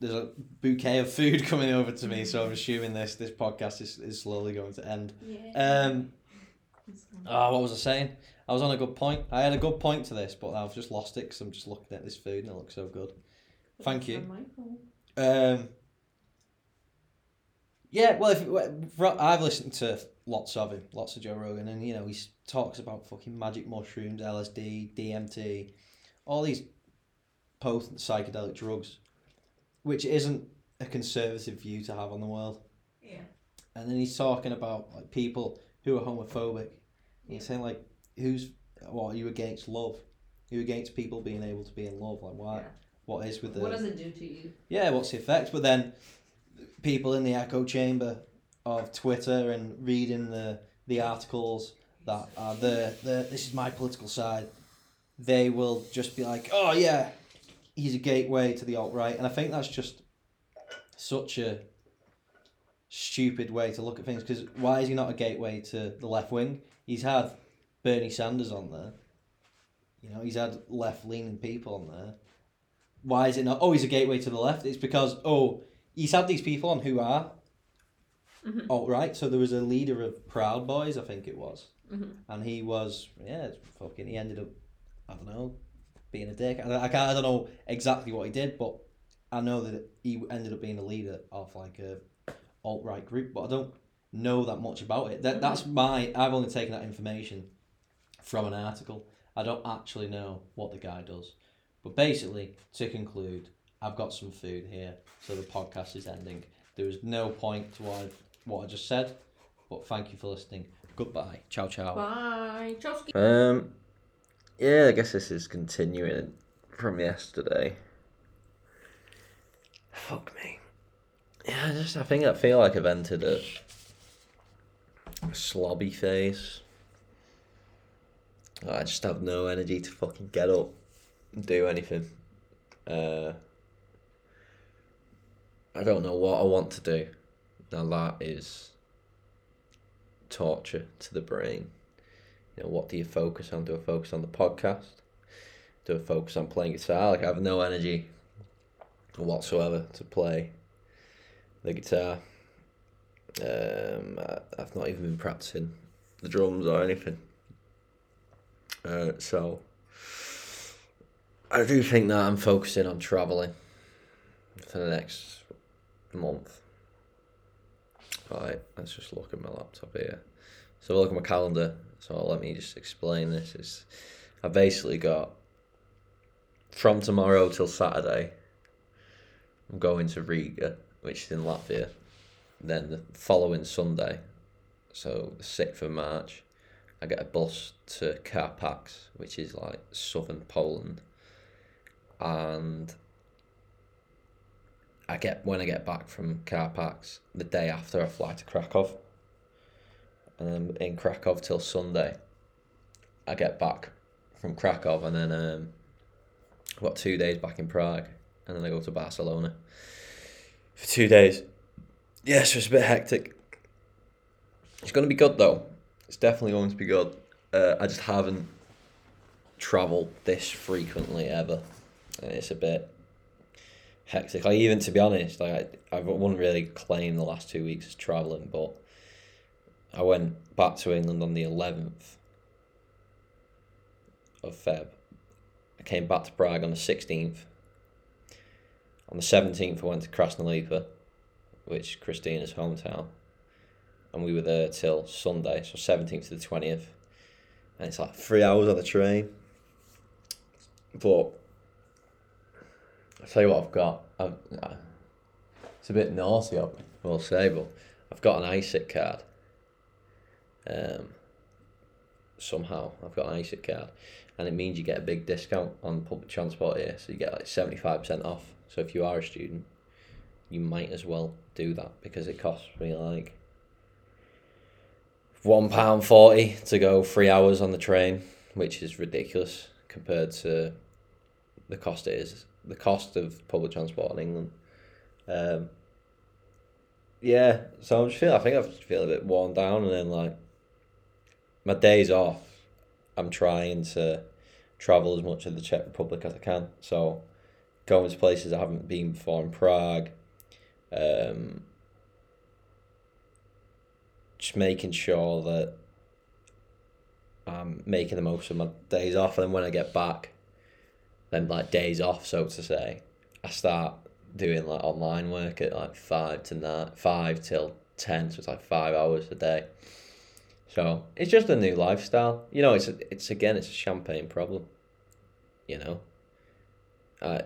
There's a bouquet of food coming over to me, so I'm assuming this this podcast is, is slowly going to end. Yeah. Um, oh, what was I saying? I was on a good point. I had a good point to this, but I've just lost it because I'm just looking at this food and it looks so good. Thank you. Um, yeah, well, if I've listened to lots of him, lots of Joe Rogan, and you know he talks about fucking magic mushrooms, LSD, DMT, all these potent psychedelic drugs, which isn't a conservative view to have on the world. Yeah. And then he's talking about like people who are homophobic. He's saying like, who's what are you against love? Are you against people being able to be in love? Like why? Yeah. What is with the What does it do to you? yeah, what's the effect? But then people in the echo chamber of Twitter and reading the the articles that are the, the this is my political side, they will just be like, oh yeah, he's a gateway to the alt right, and I think that's just such a stupid way to look at things. Because why is he not a gateway to the left wing? He's had Bernie Sanders on there. You know, he's had left leaning people on there. Why is it not? Oh, he's a gateway to the left. It's because oh, he's had these people on who are Mhm. alt right. So there was a leader of Proud Boys, I think it was, Mhm. and he was yeah, it's fucking. He ended up, I don't know, being a dick. I, I can't. I don't know exactly what he did, but I know that he ended up being a leader of like a alt right group, but I don't know that much about it. That that's my. I've only taken that information from an article. I don't actually know what the guy does. But basically, to conclude, I've got some food here, so the podcast is ending. There is no point to what I, what I just said, but thank you for listening. Goodbye. Ciao, ciao. Bye. Chowski. Um, yeah, I guess this is continuing from yesterday. Fuck me. Yeah, I just I think I feel like I've entered a, a slobby phase. I just have no energy to fucking get up and do anything. Uh, I don't know what I want to do. Now that is torture to the brain you know, what do you focus on? Do I focus on the podcast? Do I focus on playing guitar? Like I have no energy whatsoever to play the guitar. Um, I, I've not even been practicing the drums or anything. Uh, so I do think that I'm focusing on traveling for the next month. Right, let's just look at my laptop here. So look at my calendar. So let me just explain this. Is I basically got from tomorrow till Saturday. I'm going to Riga, which is in Latvia. Then the following Sunday, so the sixth of March, I get a bus to Karpacz, which is like southern Poland, and I get when I get back from Karpacz the day after I fly to Krakow, and then in Krakow till Sunday. I get back from Krakow and then um, I've got two days back in Prague, and then I go to Barcelona for two days. Yeah, so it's a bit hectic. It's going to be good though. It's definitely going to be good. Uh, I just haven't travelled this frequently ever, and it's a bit hectic. Like even to be honest, like I, I wouldn't really claim the last two weeks as travelling, but I went back to England on the eleventh of Feb. I came back to Prague on the sixteenth. On the seventeenth, I went to Krásná Lípa, which is Kristýna's hometown, and we were there till Sunday, so seventeenth to the twentieth, and it's like three hours on the train. But I'll tell you what I've got. I've, I, it's a bit naughty of me, will say, but I've got an ISIC card. Um, somehow I've got an ISIC card, and it means you get a big discount on public transport here. So you get like seventy five percent off. So if you are a student, you might as well do that because it costs me like one pound forty to go three hours on the train, which is ridiculous compared to the cost it is the cost of public transport in England. Um, yeah, so I'm just feeling. I think just feeling a bit worn down, and then like my days off, I'm trying to travel as much of the Czech Republic as I can. So going to places I haven't been before in Prague. Um, just making sure that I'm making the most of my days off, and then when I get back, then like days off, so to say, I start doing like online work at like five to nine, five till ten, so it's like five hours a day. So it's just a new lifestyle. You know, it's it's again, it's a champagne problem. You know, I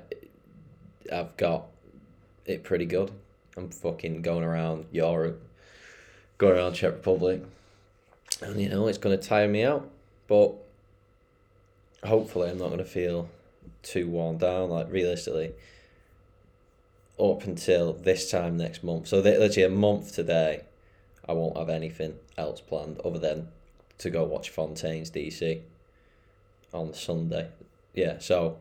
I've got it pretty good. I'm fucking going around Europe, going around Czech Republic, and you know it's gonna tire me out. But hopefully, I'm not gonna feel too worn down. Like realistically, up until this time next month. So literally a month today, I won't have anything else planned other than to go watch Fontaines D.C. on Sunday. Yeah, so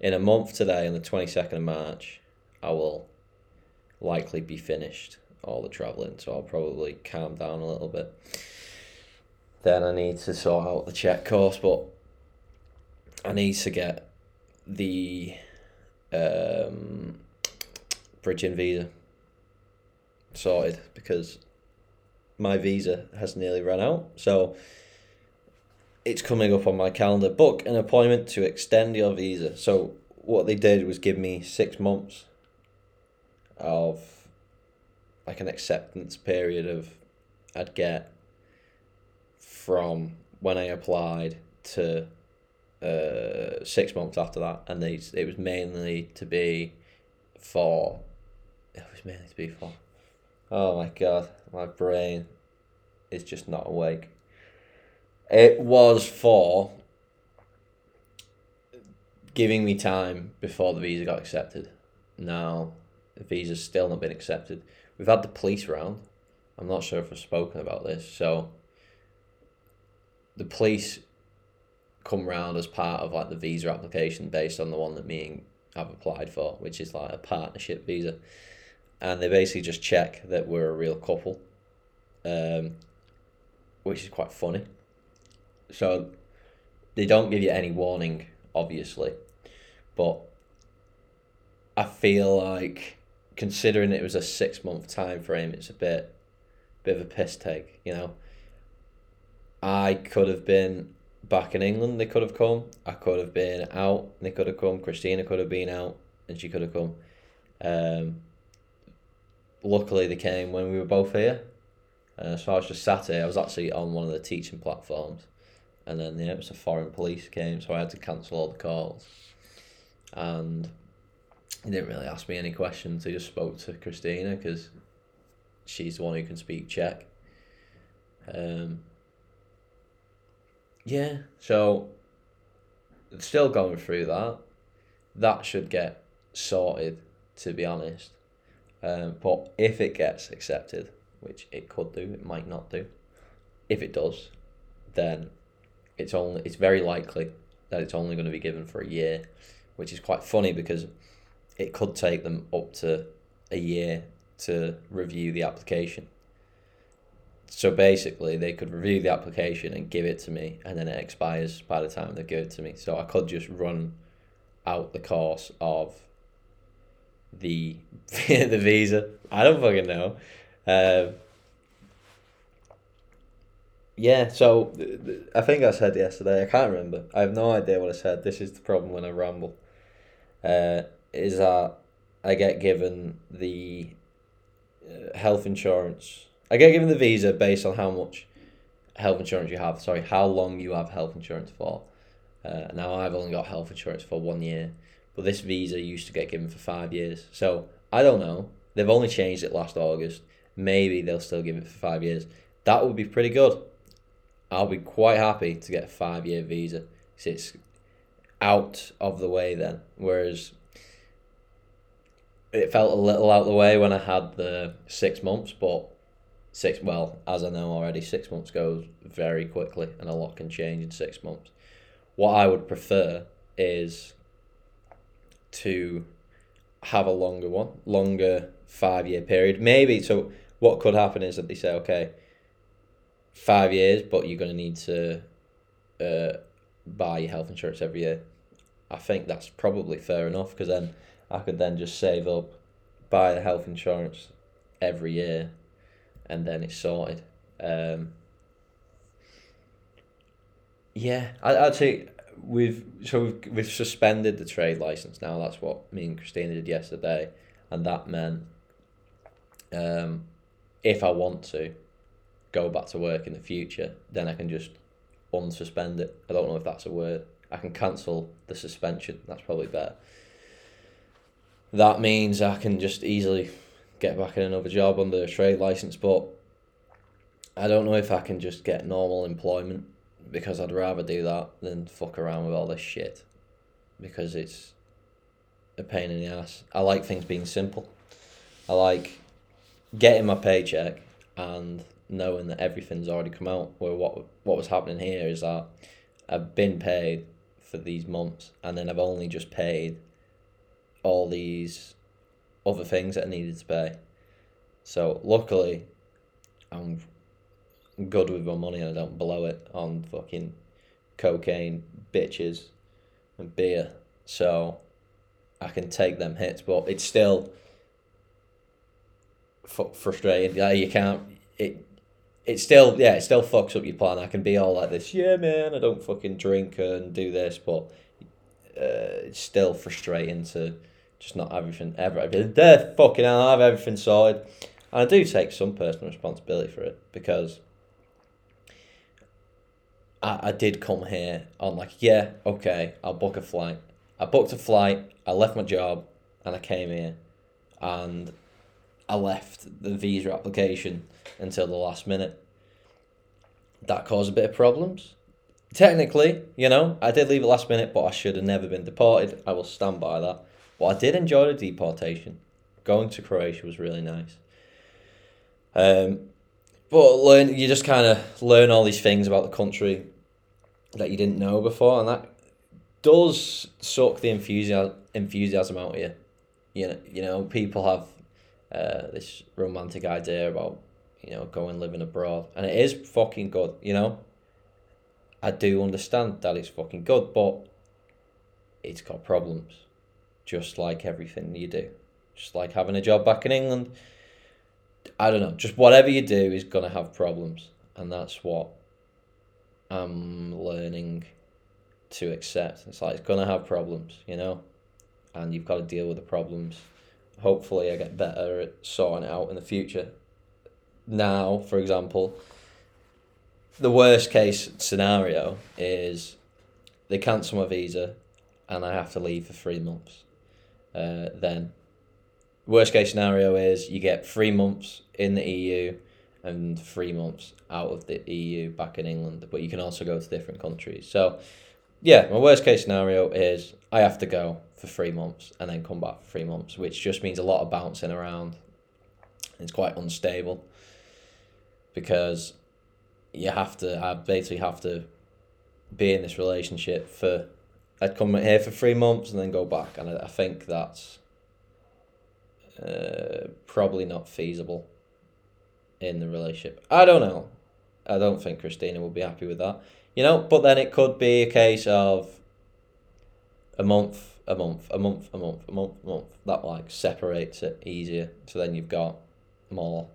in a month today, on the twenty second of March, I will likely be finished all the travelling. So I'll probably calm down a little bit. Then I need to sort out the Czech course, but I need to get the um, bridging visa sorted because my visa has nearly run out. So it's coming up on my calendar. Book an appointment to extend your visa. So what they did was give me six months of like an acceptance period of I'd get from when I applied to uh, six months after that, and these it was mainly to be for it was mainly to be for oh my god, my brain is just not awake. It was for giving me time before the visa got accepted. Now the visa's still not been accepted. We've had the police round. I'm not sure if I've spoken about this. So the police come round as part of like the visa application based on the one that me and I've applied for, which is like a partnership visa. And they basically just check that we're a real couple, um, which is quite funny. So they don't give you any warning, obviously, but I feel like considering it was a six month time frame, it's a bit, bit of a piss take. You know, I could have been back in England. They could have come. I could have been out. They could have come. Kristýna could have been out, and she could have come. Um, luckily, they came when we were both here. Uh, so I was just sat here. I was actually on one of the teaching platforms, and then yeah, it was foreign police came, so I had to cancel all the calls. And he didn't really ask me any questions. He just spoke to Kristýna because she's the one who can speak Czech. Um, yeah, so still going through that. That should get sorted, to be honest. Um, but if it gets accepted, which it could do, it might not do. If it does, then it's only it's very likely that it's only going to be given for a year, which is quite funny because it could take them up to a year to review the application. So basically, they could review the application and give it to me, and then it expires by the time they give it to me. So I could just run out the course of the the visa. I don't fucking know. Um, yeah, so th- th- I think I said yesterday. I can't remember. I have no idea what I said. This is the problem when I ramble. Uh, is that I get given the uh, health insurance. I get given the visa based on how much health insurance you have. Sorry, how long you have health insurance for. Uh, now I've only got health insurance for one year, but this visa used to get given for five years. So I don't know. They've only changed it last August. Maybe they'll still give it for five years. That would be pretty good. I'll be quite happy to get a five year visa. 'cause It's out of the way then. Whereas it felt a little out of the way when I had the six months, but six well, as I know already, six months goes very quickly and a lot can change in six months. What I would prefer is to have a longer one, longer five year period. Maybe so what could happen is that they say, okay, five years, but you're gonna need to uh, buy your health insurance every year. I think that's probably fair enough because then I could then just save up, buy the health insurance every year, and then it's sorted. Um, yeah, I, I'd say we've so we've, we've suspended the trade license now. That's what me and Kristýna did yesterday, and that meant um, if I want to go back to work in the future, then I can just unsuspend it. I don't know if that's a word. I can cancel the suspension. That's probably better. That means I can just easily get back in another job under a trade license, but I don't know if I can just get normal employment because I'd rather do that than fuck around with all this shit because it's a pain in the ass. I like things being simple. I like getting my paycheck and knowing that everything's already come out. Where what what was happening here is that I've been paid for these months and then I've only just paid all these other things that I needed to pay. So luckily, I'm good with my money and I don't blow it on fucking cocaine, bitches, and beer. So I can take them hits, but it's still frustrating. Yeah, you can't. It it still yeah, it still fucks up your plan. I can be all like this, yeah, man. I don't fucking drink and do this, but uh, it's still frustrating to just not have everything ever. There, fucking I have everything sorted. And I do take some personal responsibility for it because I, I did come here on like, yeah, okay, I'll book a flight. I booked a flight, I left my job, and I came here. And I left the visa application until the last minute. That caused a bit of problems. Technically, you know, I did leave it last minute, but I should have never been deported. I will stand by that. But I did enjoy the deportation. Going to Croatia was really nice. Um, but learn you just kind of learn all these things about the country that you didn't know before, and that does suck the enthusiasm enthusiasm out of you. You know, you know, people have uh, this romantic idea about you know going living abroad, and it is fucking good. You know, I do understand that it's fucking good, but it's got problems, just like everything you do, just like having a job back in England. I don't know, just whatever you do is gonna have problems, and that's what I'm learning to accept. It's like it's gonna have problems, you know, and you've got to deal with the problems. Hopefully, I get better at sorting it out in the future. Now, for example, the worst case scenario is they cancel my visa, and I have to leave for three months. Uh, then, worst case scenario is you get three months in the EU and three months out of the EU back in England, but you can also go to different countries. So, yeah, my worst case scenario is I have to go for three months and then come back for three months, which just means a lot of bouncing around. It's quite unstable because you have to, I basically have to be in this relationship for, I'd come here for three months and then go back. And I, I think that's uh, probably not feasible in the relationship. I don't know. I don't think Kristýna will be happy with that. You know, but then it could be a case of a month, a month, a month, a month, a month, a month. That like separates it easier. So then you've got more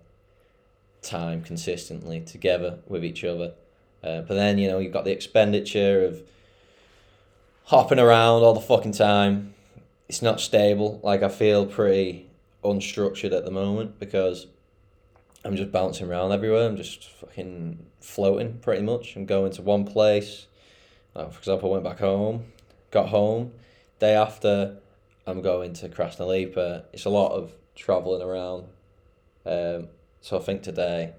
time consistently together with each other. Uh, but then you know you've got the expenditure of hopping around all the fucking time. It's not stable. Like I feel pretty unstructured at the moment because I'm just bouncing around everywhere. I'm just fucking floating pretty much. I'm going to one place. Like for example, I went back home, got home. Day after, I'm going to Krásná Lípa. It's a lot of traveling around. Um, so I think today,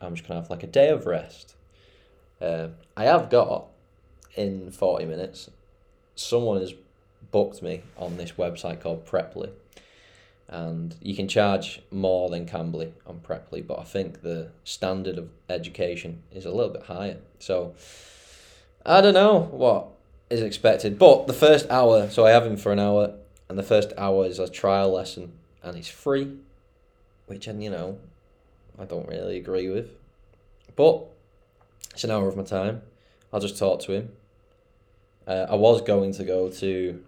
I'm just gonna have like a day of rest. Um, I have got in forty minutes. Someone has booked me on this website called Preply and you can charge more than Cambly on Preply, but I think the standard of education is a little bit higher. So I don't know what is expected, but the first hour, so I have him for an hour, and the first hour is a trial lesson, and it's free, which, and you know, I don't really agree with, but it's an hour of my time. I'll just talk to him. Uh, I was going to go to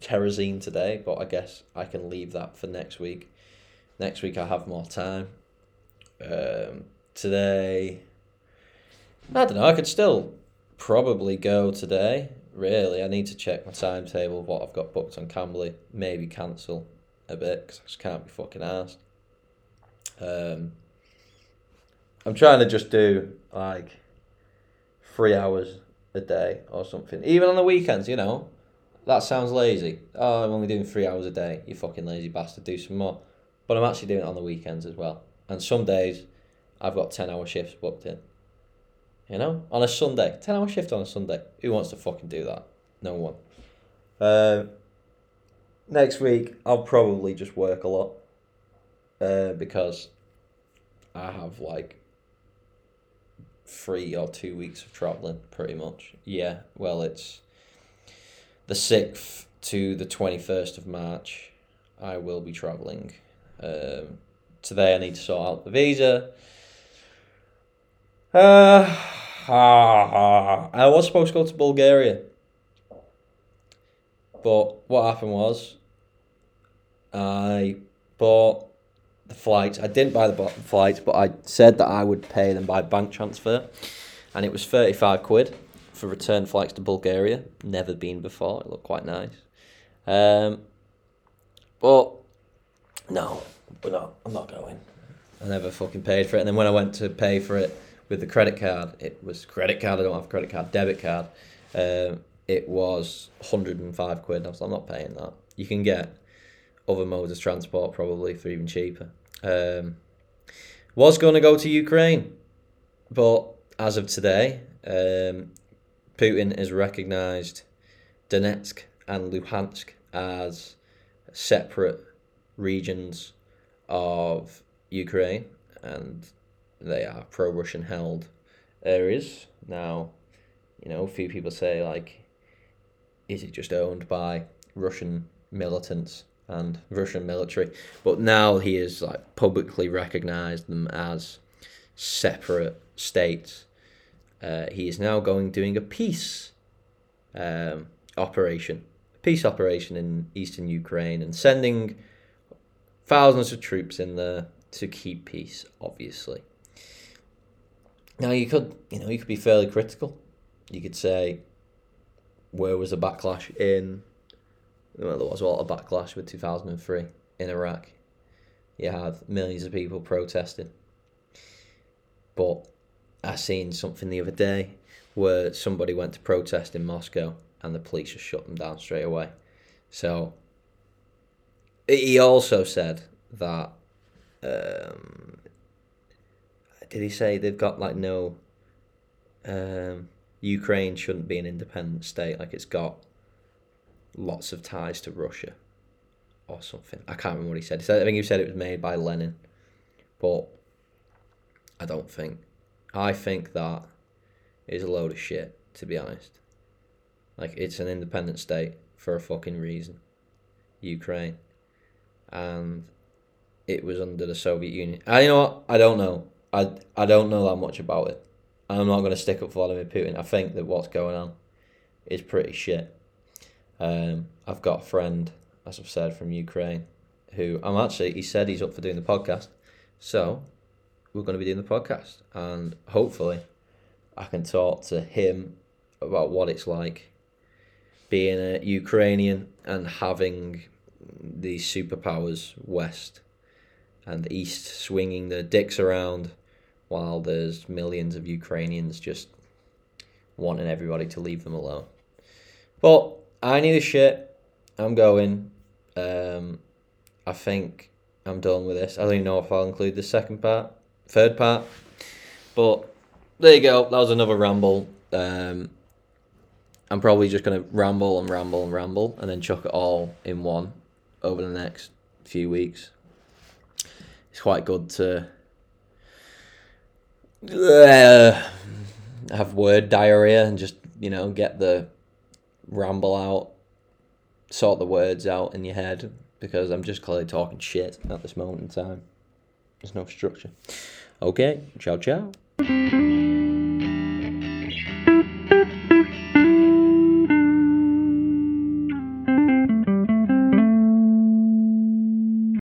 kerosene today, but I guess I can leave that for next week. Next week I have more time. Um, today, I don't know. I could still probably go today. Really, I need to check my timetable. What I've got booked on Cambly. Maybe cancel a bit because I just can't be fucking asked. Um, I'm trying to just do like three hours a day or something. Even on the weekends, you know. That sounds lazy. Oh, I'm only doing three hours a day. You fucking lazy bastard. Do some more. But I'm actually doing it on the weekends as well. And some days, I've got 10 hour shifts booked in. You know? On a Sunday. 10 hour shift on a Sunday. Who wants to fucking do that? No one. Uh, next week, I'll probably just work a lot. Uh, because I have like three or two weeks of traveling, pretty much. Yeah, well, it's the 6th to the 21st of March, I will be travelling. Um, today I need to sort out the visa. Uh, I was supposed to go to Bulgaria. But what happened was, I bought the flight. I didn't buy the flight, but I said that I would pay them by bank transfer. And it was 35 quid for return flights to Bulgaria. Never been before. It looked quite nice. Um, but no, we're not. I'm not going. I never fucking paid for it. And then when I went to pay for it with the credit card, it was credit card. I don't have credit card. Debit card. Um, it was 105 quid. I was I'm not paying that. You can get other modes of transport probably for even cheaper. Um, was going to go to Ukraine, but as of today, um, Putin has recognized Donetsk and Luhansk as separate regions of Ukraine, and they are pro-Russian held areas. Now, you know, a few people say like, is it just owned by Russian militants and Russian military? But now he has like publicly recognized them as separate states uh, he is now going doing a peace um, operation, peace operation in eastern Ukraine, and sending thousands of troops in there to keep peace. Obviously. Now you could, you know, you could be fairly critical. You could say, where was the backlash in? Well, there was a lot of backlash with two thousand and three in Iraq. You had millions of people protesting. But I seen something the other day where somebody went to protest in Moscow and the police just shut them down straight away. So he also said that um, did he say they've got like no um, Ukraine shouldn't be an independent state like it's got lots of ties to Russia or something. I can't remember what he said. I think he said it was made by Lenin, but I don't think. I think that is a load of shit. To be honest, like it's an independent state for a fucking reason, Ukraine, and it was under the Soviet Union. I you know what I don't know. I I don't know that much about it. I'm not going to stick up for Vladimir Putin. I think that what's going on is pretty shit. Um, I've got a friend, as I've said, from Ukraine, who I'm actually. He said he's up for doing the podcast, so we're going to be doing the podcast, and hopefully, I can talk to him about what it's like being a Ukrainian and having these superpowers west and the east swinging their dicks around while there's millions of Ukrainians just wanting everybody to leave them alone. But I need a shit. I'm going. Um, I think I'm done with this. I don't even know if I'll include the second part, third part. But there you go. That was another ramble. Um, I'm probably just going to ramble and ramble and ramble and then chuck it all in one over the next few weeks. It's quite good to uh, have word diarrhea and just, you know, get the ramble out, sort the words out in your head because I'm just clearly talking shit at this moment in time. There's no structure. Okay, ciao, ciao.